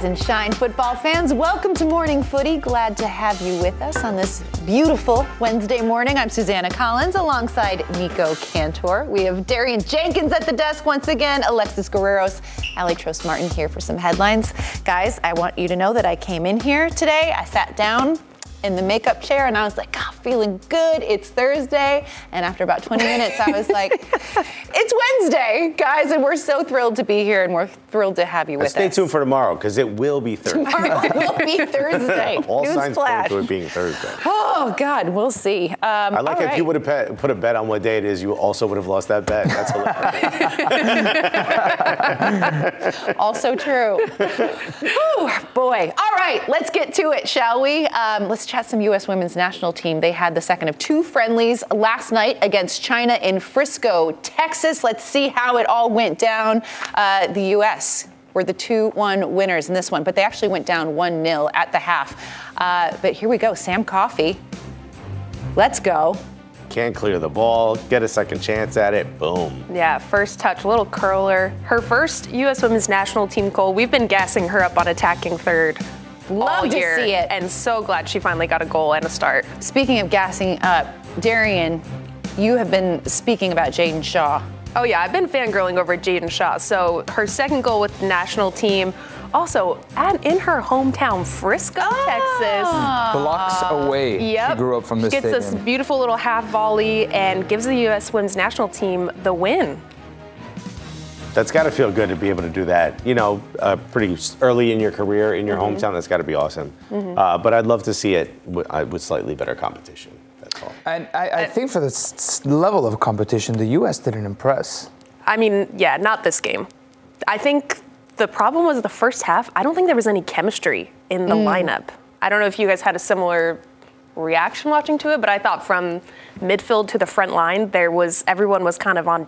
Rise and shine, football fans. Welcome to Morning Footy. Glad to have you with us on this beautiful Wednesday morning. I'm Susannah Collins alongside Nico Cantor. We have Darian Jenkins at the desk once again, Alexis Guerreros, Ali Trost Martin here for some headlines. Guys, I want you to know that I came in here today. I sat down in the makeup chair and I was like, oh, feeling good. It's Thursday. And after about 20 minutes, I was like, it's Wednesday, guys. And we're so thrilled to be here and we're thrilled to have you with Stay us. Stay tuned for tomorrow because it will be Thursday. Tomorrow will be Thursday. All signs point Newsflash. to it being Thursday. Oh, God, we'll see. Um, I like all if you would have put a bet on what day it is, you also would have lost that bet. That's hilarious. Also true. Whew, boy. All right, let's get to it, shall we? Um, let's chat some U.S. women's national team. They had the second of two friendlies last night against China in Frisco, Texas. Let's see how it all went down. Uh, the U.S. were the 2 1 winners in this one, but they actually went down 1 0 at the half. Uh, but here we go. Sam Coffey. Let's go. Can't clear the ball, get a second chance at it, boom. Yeah, first touch, little curler. Her first U.S. Women's National Team goal. We've been gassing her up on attacking third Love all to see it. and so glad she finally got a goal and a start. Speaking of gassing up, Darian, you have been speaking about Jaedyn Shaw. Oh yeah, I've been fangirling over Jaedyn Shaw. So her second goal with the national team, also at, in her hometown, Frisco, ah. Texas. blocks away. Yep. She grew up from this Gets stadium. this beautiful little half volley and gives the U.S. Women's National Team the win. That's got to feel good to be able to do that. You know, uh, pretty early in your career in your Mm-hmm. hometown. That's got to be awesome. Uh, but I'd love to see it w- uh, with slightly better competition. That's all. And I, I think for the s- s- level of competition, the U.S. didn't impress. I mean, yeah, not this game. I think the problem was the first half. I don't think there was any chemistry in the lineup. I don't know if you guys had a similar reaction watching to it, but I thought from midfield to the front line, there was everyone was kind of on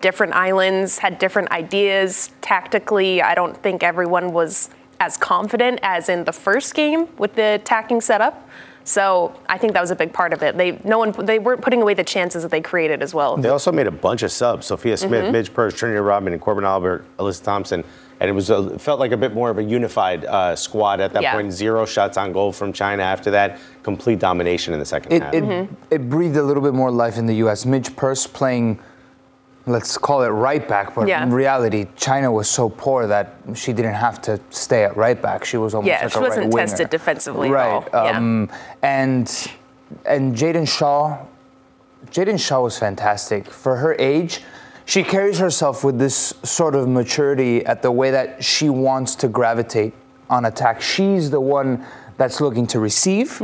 different islands, had different ideas tactically. I don't think everyone was as confident as in the first game with the attacking setup. So I think that was a big part of it. They no one they weren't putting away the chances that they created as well. They also made a bunch of subs: Sophia Smith, Mm-hmm. Midge Purce, Trinity Rodman, and Korbin Albert, Alyssa Thompson. And it was a, felt like a bit more of a unified uh, squad at that Yeah. point. Zero shots on goal from China. After that, complete domination in the second It, half. it, it breathed a little bit more life in the U.S. Midge Purce playing, let's call it right back, but Yeah. in reality, China was so poor that she didn't have to stay at right back. She was almost Yeah, like she wasn't right winger. tested defensively at right. all. Yeah. Um, and and Jaedyn Shaw, Jaedyn Shaw was fantastic for her age. She carries herself with this sort of maturity at the way that she wants to gravitate on attack. She's the one that's looking to receive.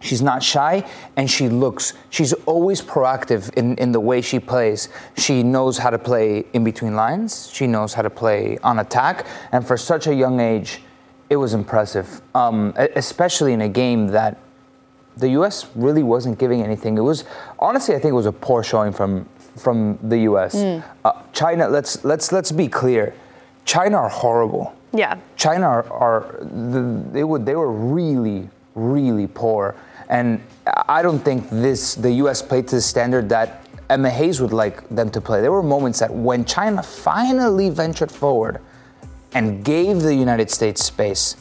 She's not shy and she looks, she's always proactive in, in the way she plays. She knows how to play in between lines, she knows how to play on attack. And for such a young age, it was impressive, um, especially in a game that the U.S. really wasn't giving anything. It was honestly, I think it was a poor showing from from the U.S. Uh, China, let's let's let's be clear. China are horrible. Yeah. China are, are the, they would they were really really poor, and I don't think this the U.S. played to the standard that Emma Hayes would like them to play. There were moments that when China finally ventured forward and gave the United States space,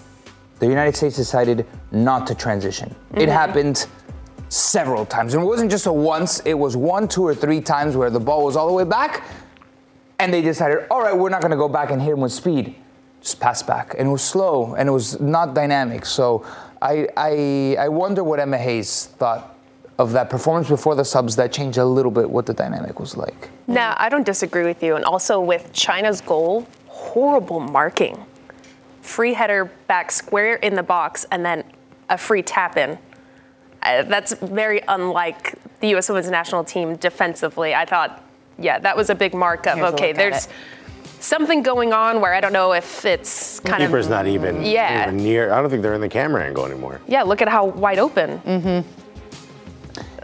the United States decided not to transition. It mm-hmm. happened several times. And it wasn't just a once, it was one, two, or three times where the ball was all the way back and they decided, all right, we're not going to go back and hit him with speed. Just pass back, and it was slow, and it was not dynamic. So I I, I wonder what Emma Hayes thought of that performance before the subs that changed a little bit what the dynamic was like. Nah, I don't disagree with you. And also with China's goal, horrible marking. Free header back square in the box and then a free tap in. Uh, that's very unlike the U.S. women's national team defensively. I thought, yeah, that was a big mark of Here's okay, there's it. Something going on where I don't know if it's kind Keeper's of not even, Yeah. even near. I don't think they're in the camera angle anymore. yeah. Look at how wide open. Mm-hmm.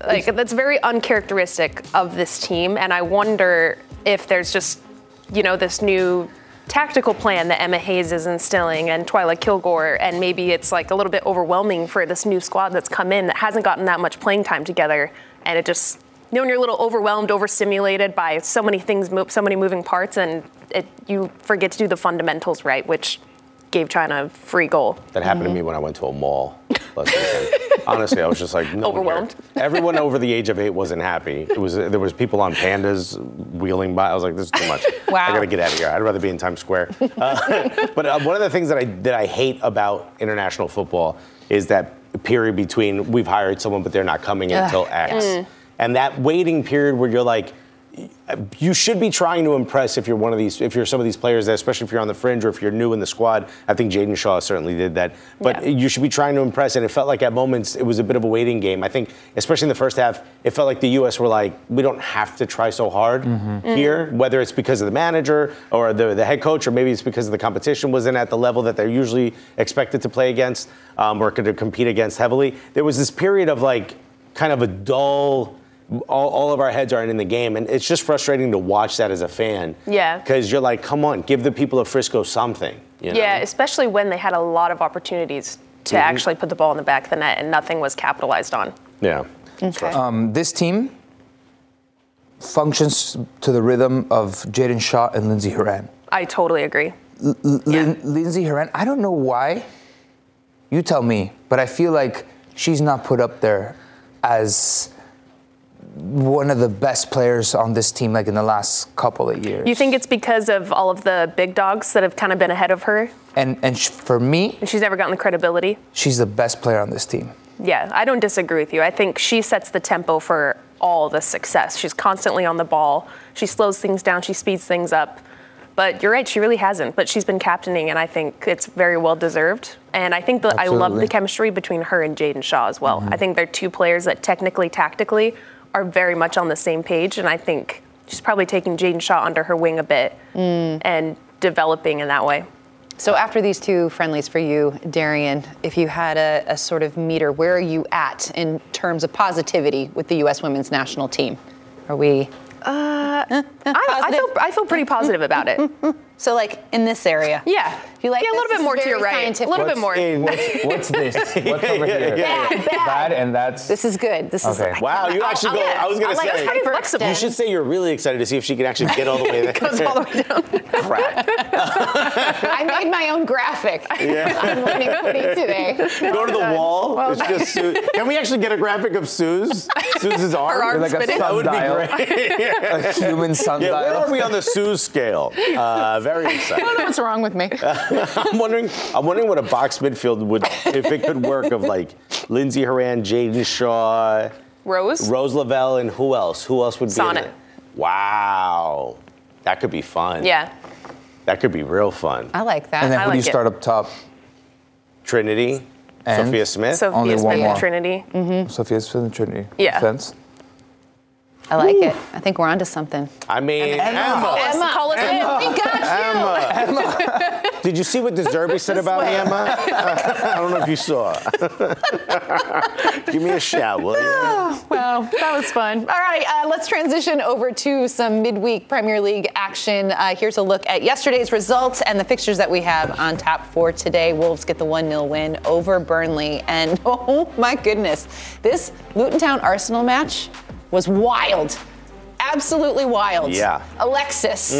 Like that's very uncharacteristic of this team, and I wonder if there's just you know this new tactical plan that Emma Hayes is instilling and Twila Kilgore, and maybe it's like a little bit overwhelming for this new squad that's come in that hasn't gotten that much playing time together, and it just you know when you're a little overwhelmed, overstimulated by so many things, so many moving parts, and it, you forget to do the fundamentals right, which gave China a free goal. That happened Mm-hmm. to me when I went to a mall last weekend. Honestly, I was just like no Overwhelmed? Everyone over the age of eight wasn't happy. It was there was people on pandas wheeling by. I was like, this is too much. Wow. I gotta get out of here. I'd rather be in Times Square. Uh, but uh, one of the things that I that I hate about international football is that period between we've hired someone but they're not coming Ugh, until X, yes. And that waiting period where you're like you should be trying to impress if you're one of these, if you're some of these players, that, especially if you're on the fringe or if you're new in the squad. I think Jaedyn Shaw certainly did that. But Yeah. you should be trying to impress, and it felt like at moments it was a bit of a waiting game. I think, especially in the first half, it felt like the U.S. were like, we don't have to try so hard here, whether it's because of the manager or the, the head coach, or maybe it's because the competition wasn't at the level that they're usually expected to play against um, or to compete against heavily. There was this period of like kind of a dull all, all of our heads aren't in the game, and it's just frustrating to watch that as a fan. Yeah. Because you're like, come on, give the people of Frisco something. You know? Yeah, especially when they had a lot of opportunities to Mm-hmm. actually put the ball in the back of the net and nothing was capitalized on. Yeah. Okay. Um, this team functions to the rhythm of Jaedyn Shaw and Lindsey Horan. I totally agree. Lin- Lindsey Horan, I don't know why. You tell me, but I feel like she's not put up there as one of the best players on this team, like in the last couple of years. You think it's because of all of the big dogs that have kind of been ahead of her And and sh- for me, and she's never gotten the credibility? she's the best player on this team. Yeah, I don't disagree with you. I think she sets the tempo for all the success. She's constantly on the ball. She slows things down, she speeds things up. But you're right, she really hasn't. But she's been captaining, and I think it's very well deserved. And I think that I love the chemistry between her and Jaedyn Shaw as well. Mm-hmm. I think they're two players that technically, tactically, are very much on the same page. And I think she's probably taking Jaedyn Shaw under her wing a bit and developing in that way. So after these two friendlies for you, Darian, if you had a, a sort of meter, where are you at in terms of positivity with the U.S. women's national team? Are we uh, I, I, feel, I feel pretty positive about it. so like in this area? Yeah. You like yeah, a little bit more to your right. scientific. A little bit more. What's, what's this? What's over here? Bad, bad. That and that's. This is good. This is Okay. Wow, you actually go. I was gonna I like- say. it's pretty flexible. You should say you're really excited to see if she can actually get all the way there. Goes all the way down. Crap. I made my own graphic. I'm winning footy today. Go to the wall. it's just Sue. Can we actually get a graphic of Sue's? Sue's arm. arm like a spinning. That would be great. a human sundial. Yeah, where are we on the Sue's scale? Uh, Very excited. What's wrong with me? I'm wondering. I'm wondering what a box midfield would, if it could work, of like Lindsey Horan, Jaedyn Shaw, Rose? Rose Lavelle, and who else? Who else would be? in Sonnett. it? Wow, that could be fun. Yeah. that could be real fun. I like that. And then I who do you it. start up top? Trinity, And? Sophia Smith. Sophia Only Smith one and more. Trinity. Mm-hmm. Sophia Smith and Trinity. Yeah. Makes Sense? I like it. I think we're onto something. I mean, Call Emma. us, call us in. We got you. Emma. Did you see what De Zerbi said about me, Emma? I don't know if you saw. Give me a shout, will you? Well, that was fun. All right, uh, let's transition over to some midweek Premier League action. Uh, here's a look at yesterday's results and the fixtures that we have on tap for today. Wolves get the 1 0 win over Burnley. And oh my goodness, this Luton Town Arsenal match was wild. Absolutely wild. Yeah. Alexis.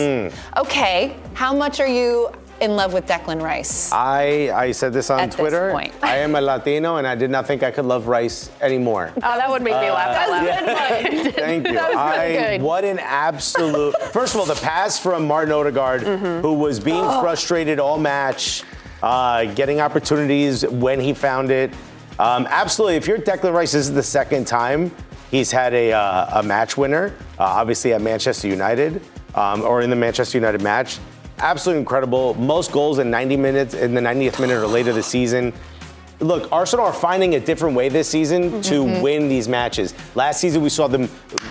Okay, how much are you in love with Declan Rice? I, I said this on At this Twitter. point. I am a Latino, and I did not think I could love Rice anymore. Oh, that would make me laugh out loud. Thank you. That was really I, good. What an absolute. First of all, the pass from Martin Odegaard, Mm-hmm. who was being Oh. frustrated all match, uh, getting opportunities when he found it. Um, absolutely. If you're Declan Rice, this is the second time he's had a, uh, a match winner, uh, obviously at Manchester United um, or in the Manchester United match. Absolutely incredible. Most goals in 90 minutes, in the 90th minute or later this season. Look, Arsenal are finding a different way this season mm-hmm. to mm-hmm. win these matches. Last season, we saw them,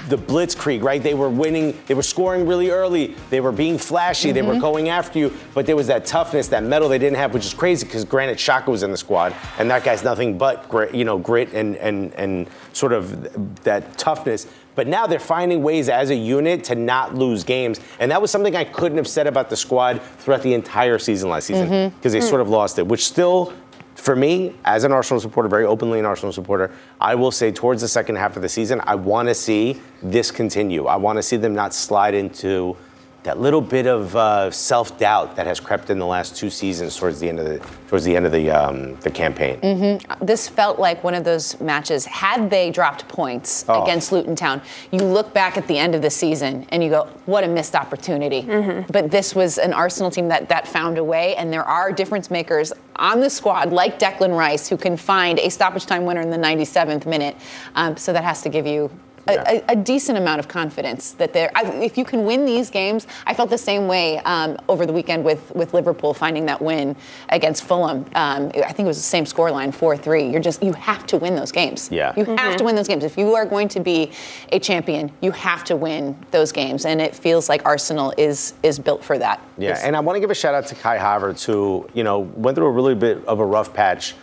the blitzkrieg, right? They were winning, they were scoring really early, they were being flashy, they were mm-hmm. going after you, but there was that toughness, that mettle they didn't have, which is crazy because Granit Xhaka was in the squad, and that guy's nothing but grit, you know, grit and and and sort of that toughness. But now they're finding ways as a unit to not lose games, and that was something I couldn't have said about the squad throughout the entire season last season because they mm. sort of lost it, which still for me, as an Arsenal supporter, very openly an Arsenal supporter, I will say towards the second half of the season, I want to see this continue. I want to see them not slide into that little bit of uh, self-doubt that has crept in the last two seasons towards the end of the towards the end of the um, the campaign. this felt like one of those matches. Had they dropped points Oh. against Luton Town, you look back at the end of the season and you go, "What a missed opportunity!" But this was an Arsenal team that that found a way, and there are difference makers on the squad like Declan Rice who can find a stoppage time winner in the 97th minute. Um, so that has to give you. A, a, a decent amount of confidence that there. I, if you can win these games, I felt the same way um, over the weekend with with Liverpool finding that win against Fulham. Um, I think it was the same scoreline, four three. You're just you have to win those games. Yeah. you have to win those games. If you are going to be a champion, you have to win those games, and it feels like Arsenal is is built for that. Yeah, It's- and I want to give a shout out to Kai Havertz, who you know went through a really bit of a rough patch.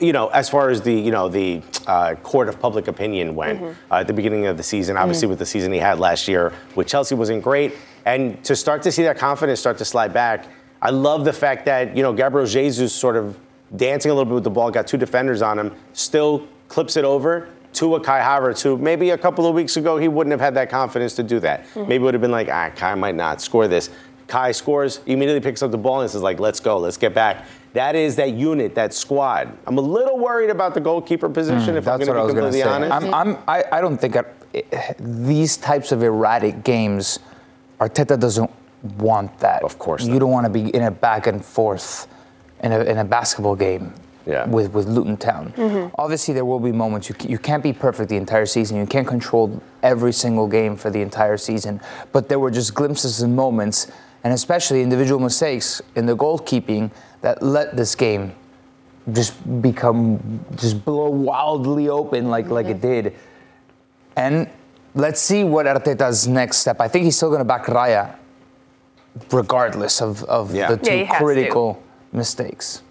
You know, as far as the you know the uh, court of public opinion went uh, at the beginning of the season, obviously with the season he had last year with Chelsea wasn't great, and to start to see that confidence start to slide back, I love the fact that you know Gabriel Jesus sort of dancing a little bit with the ball, got two defenders on him, still clips it over to a Kai Havertz, who maybe a couple of weeks ago he wouldn't have had that confidence to do that. Maybe would have been like, ah, Kai might not score this. Kai scores, immediately picks up the ball and says like, let's go, let's get back. That is that unit, that squad. I'm a little worried about the goalkeeper position, hmm, if I'm That's going what I to be going to completely honest. I'm, I'm, I, I don't think I, these types of erratic games, Arteta doesn't want that. Of course You not. don't want to be in a back and forth in a, in a basketball game Yeah. with, with Luton Town. Mm-hmm. Obviously, there will be moments. You, you can't be perfect the entire season. You can't control every single game for the entire season. But there were just glimpses and moments, and especially individual mistakes in the goalkeeping that let this game just become just blow wildly open like like it did. And let's see what Arteta's next step. I think he's still going to back Raya, regardless of, of Yeah. the two he has to. critical mistakes.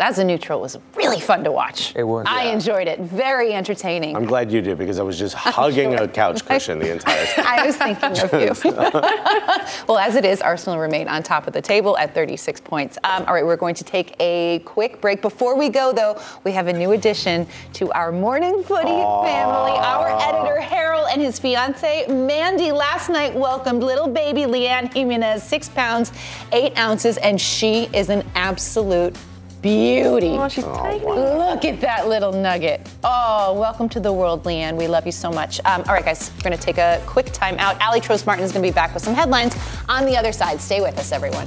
As a neutral, it was really fun to watch. It was, I yeah. enjoyed it. Very entertaining. I'm glad you did because I was just hugging a couch cushion the entire time. I was thinking of you. well, as it is, Arsenal remain on top of the table at 36 points. Um, all right, we're going to take a quick break. Before we go, though, we have a new addition to our morning footy family. Our editor, Harold, and his fiance, Mandy, last night welcomed little baby Leanne Jimenez, six pounds, eight ounces, and she is an absolute beauty. Oh, she's tiny. Look at that little nugget. Oh, welcome to the world, Leanne. We love you so much. Um, all right, guys, we're going to take a quick time out. Ali Trost Martin is going to be back with some headlines on the other side. Stay with us, everyone.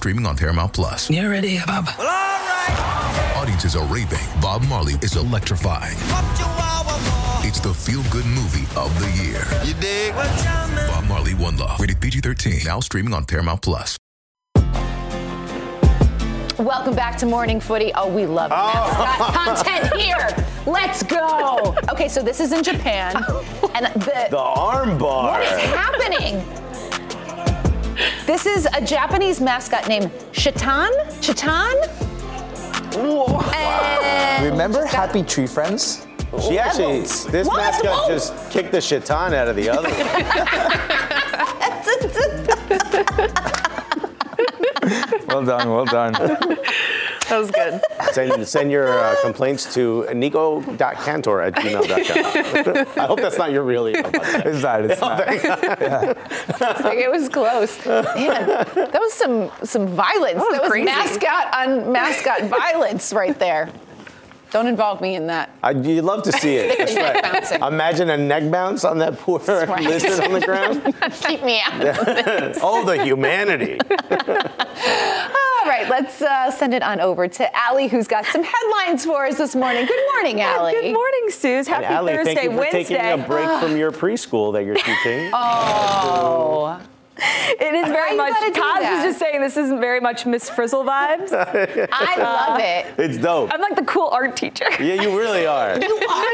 Now streaming on Paramount Plus. You ready, Bob? Audiences are raving. Bob Marley is electrifying. It's the feel-good movie of the year. You dig? Bob Marley One Love. Rated PG-13. Now streaming on Paramount Plus. Welcome back to Morning Footy. Oh, we love oh. mascot content here. Let's go. Okay, so this is in Japan, and the The armbar. what is happening? This is a Japanese mascot named Shaitan. Shaitan. And Remember Happy Tree Friends? She actually, Levels. this What? mascot Whoa. just kicked the shaitan out of the other one. Well done, well done. That was good. Send, send your uh, complaints to nico.cantor at gmail.com. I hope that's not your real email. by the way. It's not, it's not. it was close. Man, that was some some violence. That was That was mascot on mascot violence right there. Don't involve me in that. I, you'd love to see it. That's right. bouncing. Imagine a neck bounce on that poor right. lizard on the ground. Keep me out. Oh, the humanity. All right, let's uh, send it on over to Allie, who's got some headlines for us this morning. Good morning, Allie. Good morning, Suze. Happy And Allie, Thursday, thank you for Wednesday. taking a break from your preschool that you're teaching. Oh, It is very much. gotta Kaz that? was just saying this isn't very much Miss Frizzle vibes. I love it. It's dope. I'm like the cool art teacher. Yeah, you really are. You are the cool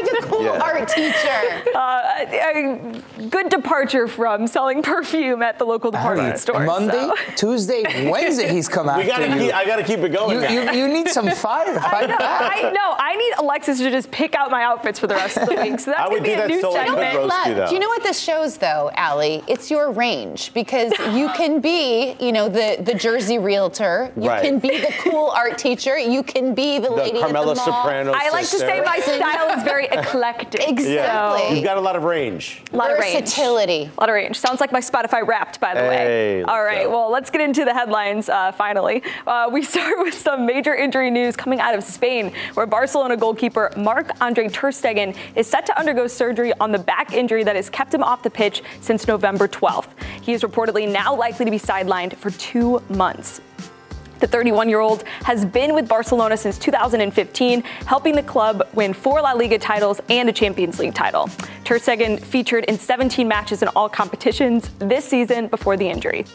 Yeah. art teacher. Uh, a good departure from selling perfume at the local department Alright, store. Monday, so. Tuesday, Wednesday, he's come We after gotta you. keep, I gotta keep it going. you, you, you need some fire. Fight back. I know. I need Alexis to just pick out my outfits for the rest of the week. So that's gonna would be a that new so I could segment. roast you. Do you know what this shows, though, Allie? It's your range because you can be, you know, the the Jersey realtor. You Right. can be the cool art teacher. You can be the, the lady Carmela at the mall. Soprano I like to say my style is very eclectic. Exactly. Yeah, you've got a lot of range. A lot of range. Versatility. A lot of range. Sounds like my Spotify Wrapped, by the Hey, way. All right. go. Well, let's get into the headlines. Uh, finally, uh, we start with some major injury news coming out of Spain, where Barcelona goalkeeper Marc Andre Ter Stegen is set to undergo surgery on the back injury that has kept him off the pitch since November 12th. He is reportedly now likely to be sidelined for two months. The 31 year old has been with Barcelona since 2015, helping the club win four La Liga titles and a Champions League title. Ter Stegen featured in 17 matches in all competitions this season before the injury.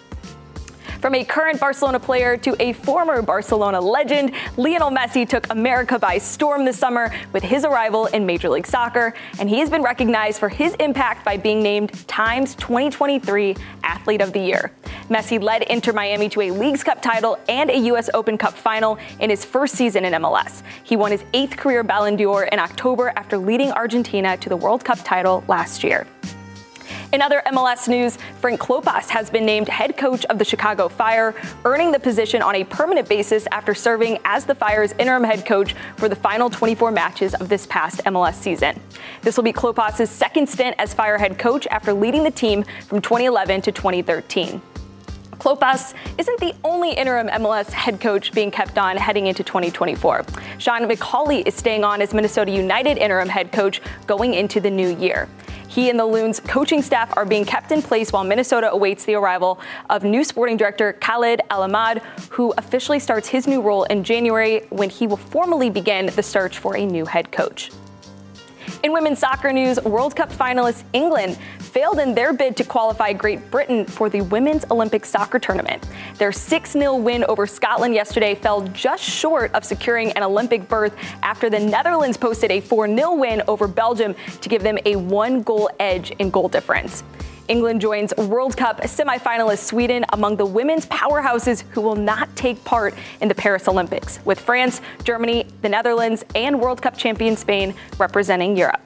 From a current Barcelona player to a former Barcelona legend, Lionel Messi took America by storm this summer with his arrival in Major League Soccer, and he has been recognized for his impact by being named Times 2023 Athlete of the Year. Messi led Inter Miami to a Leagues Cup title and a U.S. Open Cup final in his first season in MLS. He won his eighth career Ballon d'Or in October after leading Argentina to the World Cup title last year. In other MLS news, Frank Klopas has been named head coach of the Chicago Fire, earning the position on a permanent basis after serving as the Fire's interim head coach for the final 24 matches of this past MLS season. This will be Klopas' second stint as Fire head coach after leading the team from 2011 to 2013. Klopas isn't the only interim MLS head coach being kept on heading into 2024. Sean McAuley is staying on as Minnesota United interim head coach going into the new year. He and the Loons coaching staff are being kept in place while Minnesota awaits the arrival of new sporting director Khaled El-Ahmad, who officially starts his new role in January when he will formally begin the search for a new head coach. In women's soccer news, World Cup finalist England failed in their bid to qualify Great Britain for the Women's Olympic Soccer Tournament. Their 6 0 win over Scotland yesterday fell just short of securing an Olympic berth after the Netherlands posted a 4 0 win over Belgium to give them a one goal edge in goal difference. England joins World Cup semifinalist Sweden among the women's powerhouses who will not take part in the Paris Olympics, with France, Germany, the Netherlands, and World Cup champion Spain representing Europe.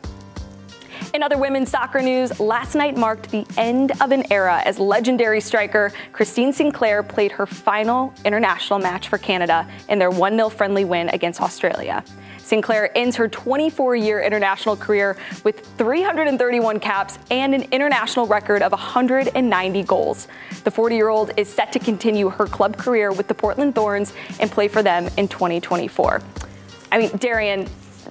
In other women's soccer news, last night marked the end of an era as legendary striker Christine Sinclair played her final international match for Canada in their 1 0 friendly win against Australia. Sinclair ends her 24 year international career with 331 caps and an international record of 190 goals. The 40 year old is set to continue her club career with the Portland Thorns and play for them in 2024. I mean, Darian,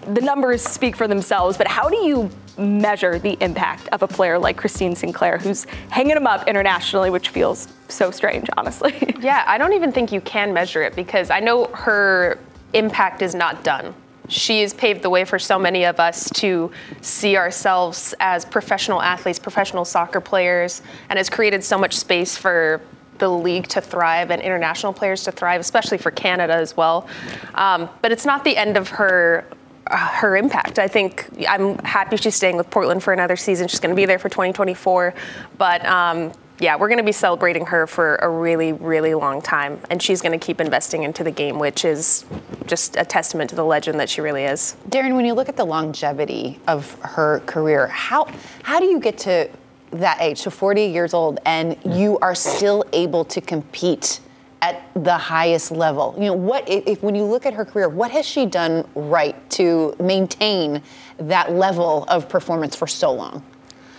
the numbers speak for themselves, but how do you measure the impact of a player like Christine Sinclair, who's hanging them up internationally, which feels so strange, honestly? Yeah, I don't even think you can measure it because I know her impact is not done. She has paved the way for so many of us to see ourselves as professional athletes, professional soccer players, and has created so much space for the league to thrive and international players to thrive, especially for Canada as well. Um, but it's not the end of her uh, her impact. I think I'm happy she's staying with Portland for another season. She's going to be there for 2024, but. Um, yeah, we're going to be celebrating her for a really, really long time. And she's going to keep investing into the game, which is just a testament to the legend that she really is. Darian, when you look at the longevity of her career, how, how do you get to that age, so 40 years old, and you are still able to compete at the highest level? You know, what if, when you look at her career, what has she done right to maintain that level of performance for so long?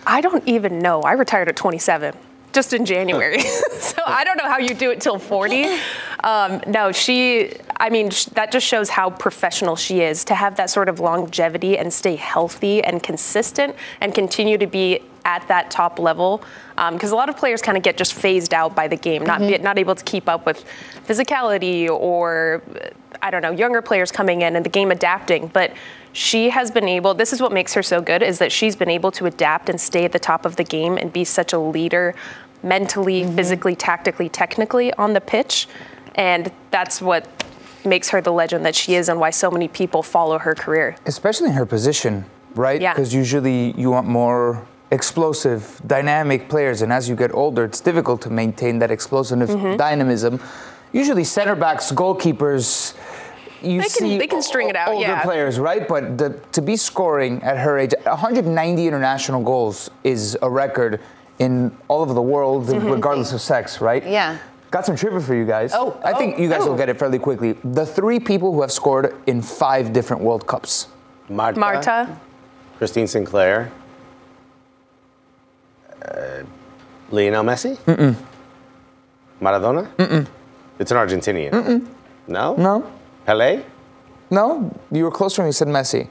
I don't even know. I retired at 27 just in January. so I don't know how you do it till 40. Um, no, she, I mean, sh- that just shows how professional she is to have that sort of longevity and stay healthy and consistent and continue to be at that top level. Because um, a lot of players kind of get just phased out by the game, not, be, not able to keep up with physicality or, I don't know, younger players coming in and the game adapting. But she has been able this is what makes her so good is that she's been able to adapt and stay at the top of the game and be such a leader mentally Mm-hmm. physically tactically technically on the pitch and that's what makes her the legend that she is and why so many people follow her career especially in her position, right? Yeah. Because usually you want more explosive, dynamic players, and as you get older, it's difficult to maintain that explosive Mm-hmm. dynamism. Usually, center backs, goalkeepers. You They can- see they can string it out, older yeah. players, right? But the, to be scoring at her age, 190 international goals is a record in all over the world, regardless of sex, right? Mm-hmm. Yeah. Got some trivia for you guys. Oh, I think oh, you guys oh. will get it fairly quickly. The three people who have scored in five different World Cups. Marta, marta Christine Sinclair, uh, Lionel Messi, Mm-mm. Maradona. Mm-mm. It's an Argentinian. Mm-mm. No. No? Pele. No, you were closer when you said Messi.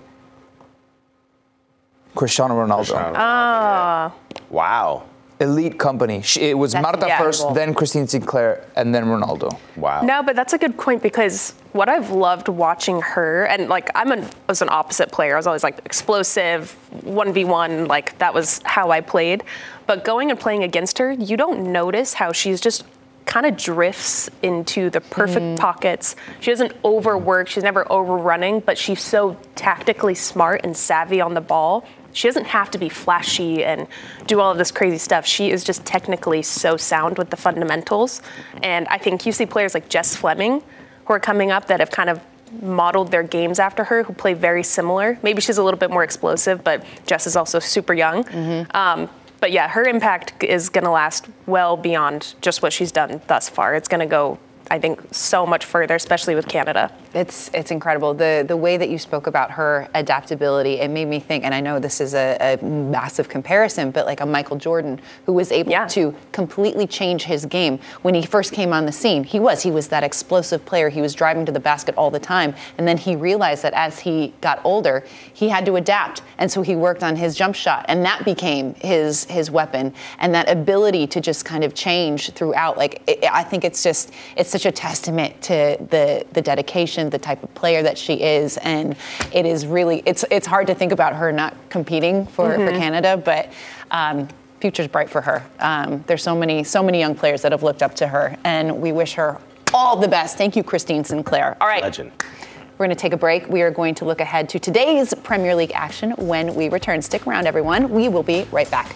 Cristiano Ronaldo. Cristiano. Wow. Elite company. She, it was That's Marta first, then Christine Sinclair, and then Ronaldo. Wow. No, but that's a good point because what I've loved watching her, and like I'm an was an opposite player. I was always like explosive, one v one, like that was how I played. But going and playing against her, you don't notice how she's just kind of drifts into the perfect mm-hmm. pockets. She doesn't overwork. She's never overrunning, but she's so tactically smart and savvy on the ball. She doesn't have to be flashy and do all of this crazy stuff. She is just technically so sound with the fundamentals. And I think you see players like Jess Fleming who are coming up that have kind of modeled their games after her, who play very similar. Maybe she's a little bit more explosive, but Jess is also super young. Um, but yeah, her impact is going to last well beyond just what she's done thus far. It's going to go, I think, so much further, especially with Canada. It's it's incredible the the way that you spoke about her adaptability. It made me think, and I know this is a, a massive comparison, but like a Michael Jordan who was able Yeah. to completely change his game when he first came on the scene. He was he was that explosive player. He was driving to the basket all the time, and then he realized that as he got older, he had to adapt, and so he worked on his jump shot, and that became his his weapon. And that ability to just kind of change throughout, like it, I think it's just it's such a testament to the the dedication, the type of player that she is, and it is really it's it's hard to think about her not competing for, for Canada, but. Um, Future's bright for her. Um, there's so many, so many young players that have looked up to her, and we wish her all the best. Thank you, Christine Sinclair. All right, Legend. we're going to take a break. We are going to look ahead to today's Premier League action when we return. Stick around, everyone. We will be right back.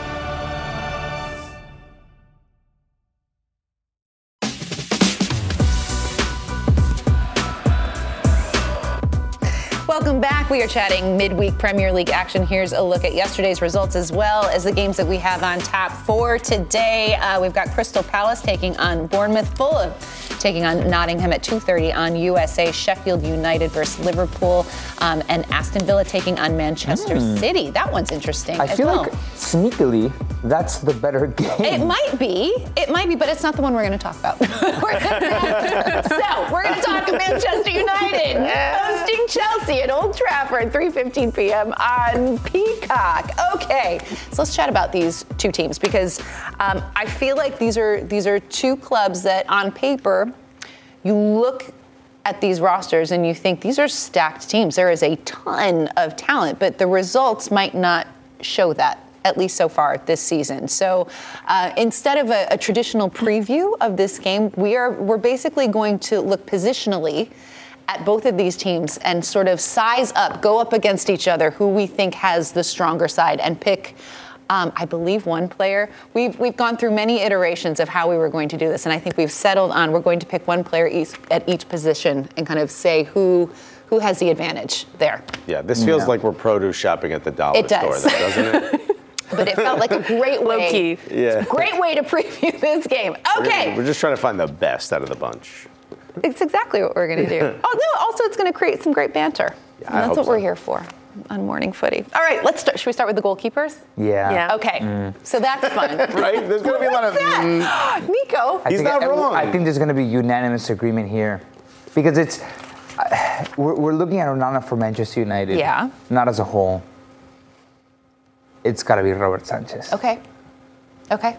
Welcome back. We are chatting midweek Premier League action. Here's a look at yesterday's results as well as the games that we have on tap for today. Uh, we've got Crystal Palace taking on Bournemouth, Fulham taking on Nottingham at 2:30 on USA. Sheffield United versus Liverpool, um, and Aston Villa taking on Manchester City. That one's interesting. I feel well. like sneakily that's the better game. It might be. It might be, but it's not the one we're going to talk about. We're gonna- so we're going to talk Manchester United hosting Chelsea at Old Trafford, 3:15 p.m. on Peacock. Okay, so let's chat about these two teams because um, I feel like these are these are two clubs that, on paper, you look at these rosters and you think these are stacked teams. There is a ton of talent, but the results might not show that. At least so far this season. So uh, instead of a, a traditional preview of this game, we are we're basically going to look positionally at both of these teams and sort of size up, go up against each other, who we think has the stronger side, and pick um, I believe one player. We've we've gone through many iterations of how we were going to do this, and I think we've settled on we're going to pick one player each, at each position and kind of say who who has the advantage there. Yeah, this feels Yeah. like we're produce shopping at the dollar It does. store, though, doesn't it? But it felt like a great Low key. Yeah. Great way to preview this game. Okay, We're just trying to find the best out of the bunch. it's exactly what we're going to do. oh no! Also, it's going to create some great banter. Yeah, and that's hope what we're here for on Morning Footy. All right, let's start. Should we start with the goalkeepers? yeah. Yeah. Okay, so that's fun. Right? There's going to be a lot of. What's that? Nico. I He's think not every- wrong. I think there's going to be unanimous agreement here, because it's uh, we're, we're looking at Onana for Manchester United. Yeah. Not as a whole. It's got to be Robert Sanchez. Okay. Okay.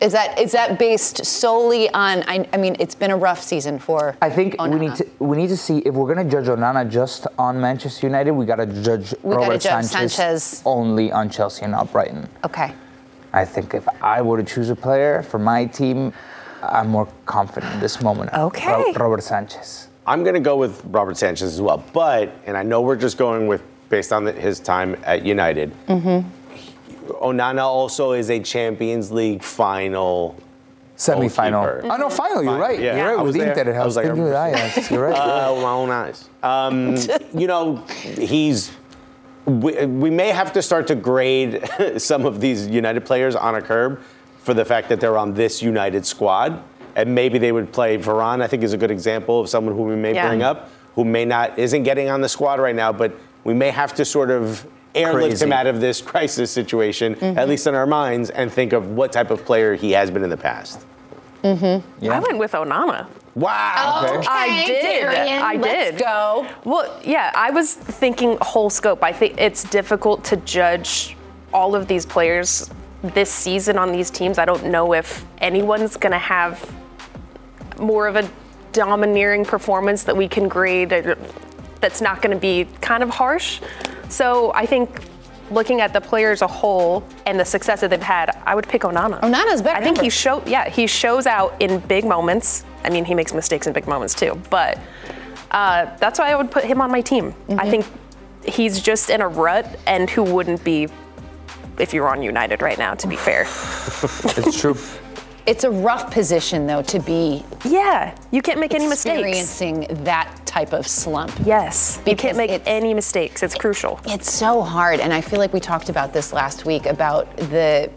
Is that is that based solely on? I, I mean, it's been a rough season for. I think we need to we need to see if we're gonna judge Onana just on Manchester United, we gotta judge We gotta Robert judge Sanchez, Sanchez. only on Chelsea and not Brighton. Okay. I think if I were to choose a player for my team, I'm more confident in this moment. Okay. Ro- Robert Sanchez. I'm going to go with Robert Sanchez as well. But, and I know we're just going with based on the, his time at United. Mm-hmm. Onana also is a Champions League final. Semi-final. Goalkeeper. Oh no, final. You're right. yeah. You're right. I was with there. Inter, I I was was like, with Ajax. You're right. Uh, my own eyes. Um, you know, he's. We, we may have to start to grade some of these United players on a curb for the fact that they're on this United squad. And maybe they would play Varane, I think is a good example of someone who we may Yeah. bring up, who may not, isn't getting on the squad right now, but we may have to sort of airlift Crazy. him out of this crisis situation, at least in our minds, and think of what type of player he has been in the past. mm-hmm I went with Onana. Wow. Okay. I did. Darian, I let's did. go. Well, yeah, I was thinking whole scope. I think it's difficult to judge all of these players this season on these teams. I don't know if anyone's going to have more of a domineering performance that we can grade or that's not going to be kind of harsh. So I think looking at the players as a whole and the success that they've had, I would pick Onana. Onana's better I think he numbers. show yeah he shows out in big moments. I mean he makes mistakes in big moments too, but uh, that's why I would put him on my team. Mm-hmm. I think he's just in a rut, and who wouldn't be if you're on United right now? To be fair, it's true. It's a rough position though to be yeah, you can't make any mistakes. experiencing that type of slump. Yes, you can't make it's- any mistakes. It's crucial. It's so hard, and I feel like we talked about this last week about the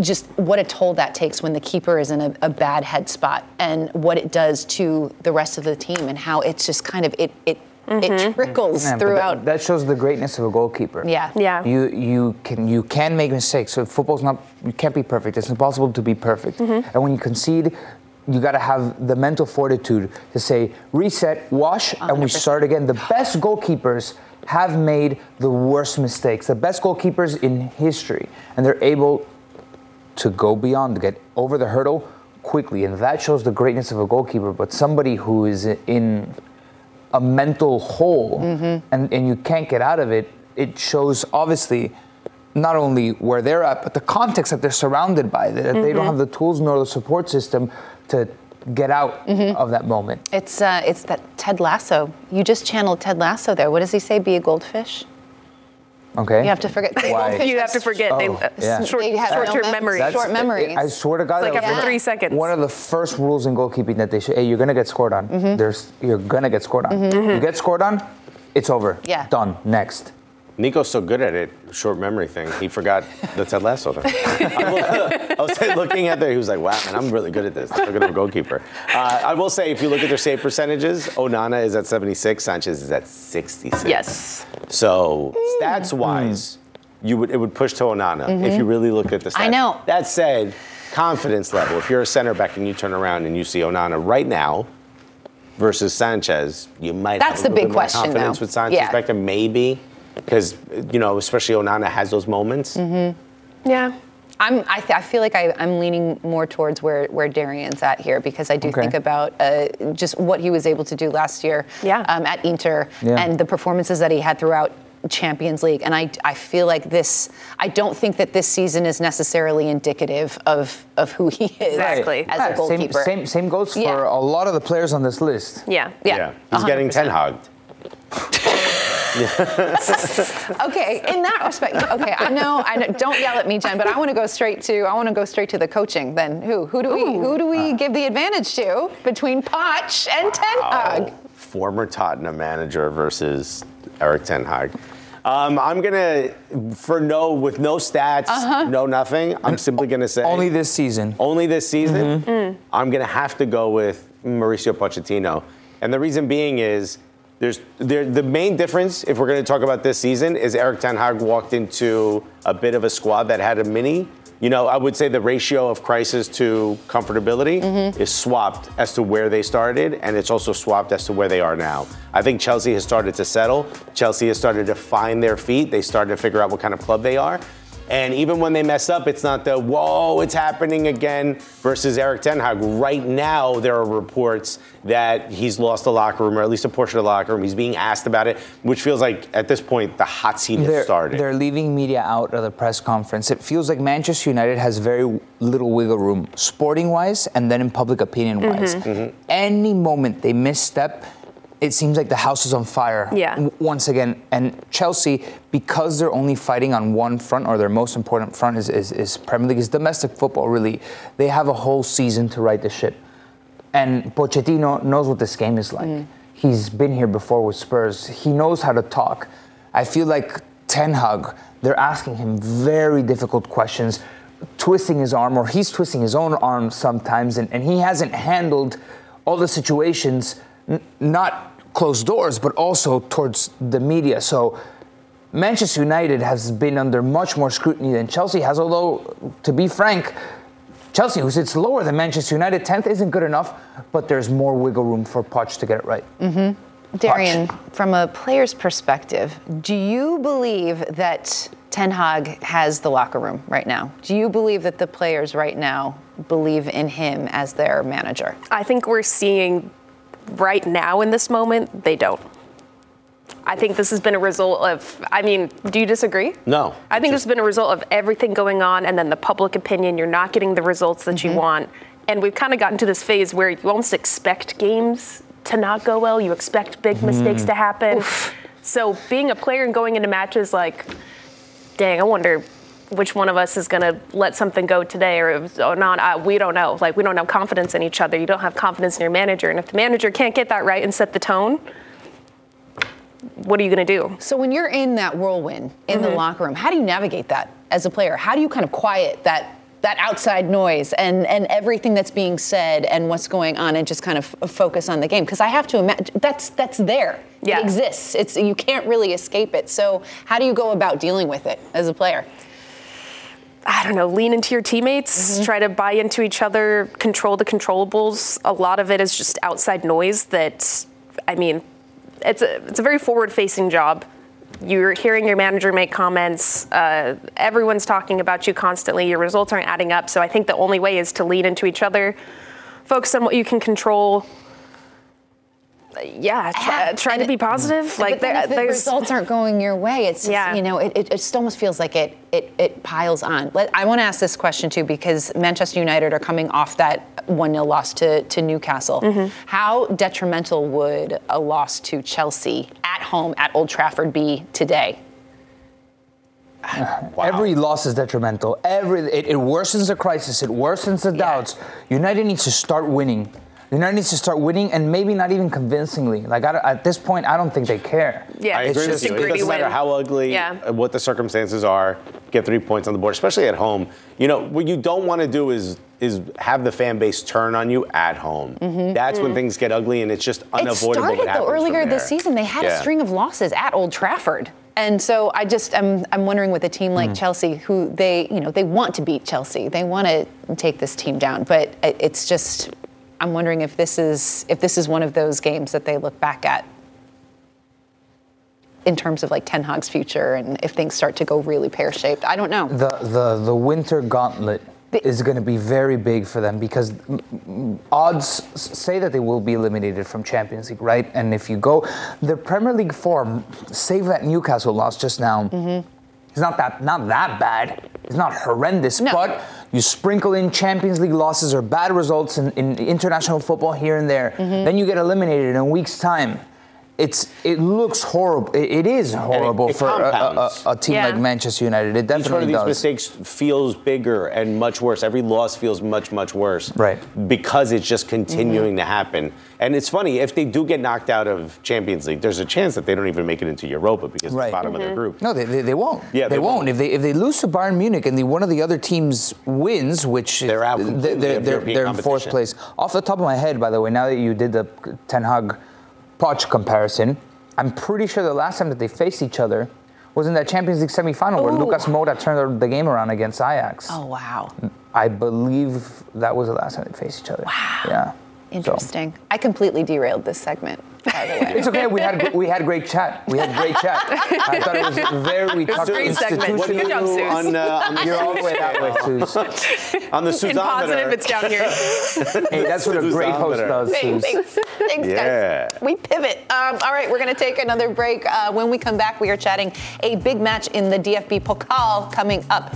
just what a toll that takes when the keeper is in a, a bad head spot, and what it does to the rest of the team, and how it's just kind of it it it trickles Yeah, throughout. That, that shows the greatness of a goalkeeper. yeah. Yeah. You you can you can make mistakes. So football's not you can't be perfect. It's impossible to be perfect. Mm-hmm. And when you concede, you got to have the mental fortitude to say reset, wash, and we start again. The best goalkeepers have made the worst mistakes. The best goalkeepers in history, and they're able to go beyond, to get over the hurdle quickly, and that shows the greatness of a goalkeeper. But somebody who is in a mental hole Mm-hmm. and, and you can't get out of it, it shows obviously not only where they're at, but the context that they're surrounded by, that they Mm-hmm. don't have the tools nor the support system to get out Mm-hmm. of that moment. It's uh, it's that Ted Lasso. You just channeled Ted Lasso there. What does he say? Be a goldfish. Okay? You have to forget. Why? You have to forget Oh, they, yeah. short, they have short-term mem- memory. That's- Short memories. I swear to God, like that after was three seconds. One of the first rules in goalkeeping that they should, hey, you're gonna get scored on. There's, you're gonna get scored on. You get scored on, it's over. Mm-hmm. Yeah. Done. Next. Nico's so good at it, short memory thing. He forgot the Ted Lasso thing. I was looking at there, he was like, "Wow, man, I'm really good at this. I'm a good a goalkeeper." Uh, I will say, if you look at their save percentages, Onana is at 76, Sanchez is at 66. Yes. So stats wise, you would it would push to Onana if you really look at the stats. I know. That said, confidence level. If you're a center back and you turn around and you see Onana right now versus Sanchez, you might That's have a the big bit more question, confidence though. with Sanchez Yeah. back there, maybe. Because you know, especially Onana has those moments. Yeah. I'm, I, th- I feel like I, I'm leaning more towards where, where Darian's at here because I do Okay. think about uh, just what he was able to do last year Yeah. um, at Inter Yeah. and the performances that he had throughout Champions League. And I, I feel like this, I don't think that this season is necessarily indicative of, of who he is Exactly. as Yeah, a goalkeeper. Same, same, same goes for Yeah. a lot of the players on this list. Yeah. Yeah. He's getting 100%. ten hogged. Okay, in that respect, okay, I know, I know, don't yell at me, Jen, but I want to go straight to, I want to go straight to the coaching. Then who, who do we, who do we give the advantage to between Poch and Ten Hag? Former Tottenham manager versus Erik Ten Hag. Um, I'm gonna, for no, with no stats, Uh-huh. no nothing. I'm simply gonna say Only this season. Only this season. Mm-hmm. I'm gonna have to go with Mauricio Pochettino, and the reason being is there's there, the main difference if we're gonna talk about this season is Erik Ten Hag walked into a bit of a squad that had a mini. You know, I would say the ratio of crisis to comfortability Mm-hmm. is swapped as to where they started, and it's also swapped as to where they are now. I think Chelsea has started to settle. Chelsea has started to find their feet. They started to figure out what kind of club they are. And even when they mess up, it's not the whoa, it's happening again versus Erik Ten Hag. Right now, there are reports that he's lost the locker room, or at least a portion of the locker room. He's being asked about it, which feels like at this point the hot seat has They're, started. they're leaving media out of the press conference. It feels like Manchester United has very little wiggle room, sporting wise, and then in public opinion wise. Mm-hmm. Mm-hmm. Any moment they misstep, it seems like the house is on fire. Yeah. w- Once again, and Chelsea, because they're only fighting on one front, or their most important front is, is, is Premier League, is domestic football. Really, they have a whole season to right the ship. And Pochettino knows what this game is like. Mm. He's been here before with Spurs. He knows how to talk. I feel like Ten Hag, they're asking him very difficult questions, twisting his arm, or he's twisting his own arm sometimes, and, and he hasn't handled all the situations, n- not closed doors, but also towards the media. So Manchester United has been under much more scrutiny than Chelsea has, although, to be frank, Chelsea, who sits lower than Manchester United, 10th isn't good enough, but there's more wiggle room for Poch to get it right. Mm-hmm. Darian, from a player's perspective, do you believe that Ten Hag has the locker room right now? Do you believe that the players right now believe in him as their manager? I think we're seeing right now in this moment, they don't. I think this has been a result of, I mean, do you disagree? no. I think this has been a result of everything going on and then the public opinion. You're not getting the results that Mm-hmm. you want. And we've kind of gotten to this phase where you almost expect games to not go well. You expect big Mm-hmm. mistakes to happen. So being a player and going into matches like, dang, I wonder which one of us is going to let something go today or, or not. Uh, we don't know. Like, we don't have confidence in each other. You don't have confidence in your manager. And if the manager can't get that right and set the tone, what are you going to do? So when you're in that whirlwind in the locker room, how do you navigate that as a player? How do you kind of quiet that that outside noise and and everything that's being said and what's going on and just kind of f- focus on the game? Because I have to imagine that's that's there. Yeah. It exists. It's you can't really escape it. So how do you go about dealing with it as a player? I don't know, lean into your teammates, try to buy into each other, control the controllables. A lot of it is just outside noise that, I mean, it's a, it's a very forward facing job. You're hearing your manager make comments. Uh, everyone's talking about you constantly. Your results aren't adding up. So I think the only way is to lean into each other, focus on what you can control. Uh, Yeah, try, try to be positive. Like but then there, if the results aren't going your way, it's just, Yeah. you know, it, it, it just almost feels like it it, it piles on. Let, I want to ask this question too because Manchester United are coming off that one 0 loss to, to Newcastle. Mm-hmm. How detrimental would a loss to Chelsea at home at Old Trafford be today? Every loss is detrimental. Every it, it worsens the crisis. It worsens the doubts. United needs to start winning. United needs to start winning, and maybe not even convincingly. Like I, at this point, I don't think they care. Yeah, I it's agree just with you. It doesn't matter win. how ugly, Yeah. uh, what the circumstances are. Get three points on the board, especially at home. You know what you don't want to do is is have the fan base turn on you at home. That's when things get ugly, and it's just Mm-hmm. It unavoidable. started though earlier this season. They had a string of losses at Old Trafford. And so I just I'm I'm wondering with a team like Chelsea, who they you know they want to beat Chelsea, they want to take this team down, but it's just I'm wondering if this is if this is one of those games that they look back at in terms of like Ten Hag's future and if things start to go really pear shaped. I don't know. The the the winter gauntlet is going to be very big for them because odds say that they will be eliminated from Champions League, right? And if you go, the Premier League form, save that Newcastle loss just now. Mm-hmm. It's not that not that bad. It's not horrendous, No. but you sprinkle in Champions League losses or bad results in, in international football here and there. Mm-hmm. Then you get eliminated in a week's time. It's it looks horrible. It, it is horrible it for a, a, a, a team Yeah. like Manchester United. It definitely Each one of these does. mistakes feels bigger and much worse. Every loss feels much, much worse. Right. Because it's just mm-hmm. continuing to happen. And it's funny, if they do get knocked out of Champions League, there's a chance that they don't even make it into Europa because Right. the bottom of their mm-hmm. group. No, they, they, they won't. Yeah, they, they won't. won't. If they if they lose to Bayern Munich and the, one of the other teams wins, which They're out they- completely they're, they're, they're in fourth place. Off the top of my head, by the way, now that you did the Ten Hag Poch comparison, I'm pretty sure the last time that they faced each other was in that Champions League semifinal where Lucas Moura turned the game around against Ajax. Oh wow. I believe that was the last time they faced each other. Wow. Yeah. So- Interesting. I completely derailed this segment, by the way. It's okay. We had we had great chat. We had great chat. I thought it was very we talked great segment. What do you Good job, do Suze. on, uh, on the You're all the way that way, Suze. on the In positive, it's down here. Hey, that's what a great host does, Thanks, Suze. thanks, thanks Yeah. guys. We pivot. Um, all right, we're going to take another break. Uh, when we come back, we are chatting a big match in the DFB Pokal coming up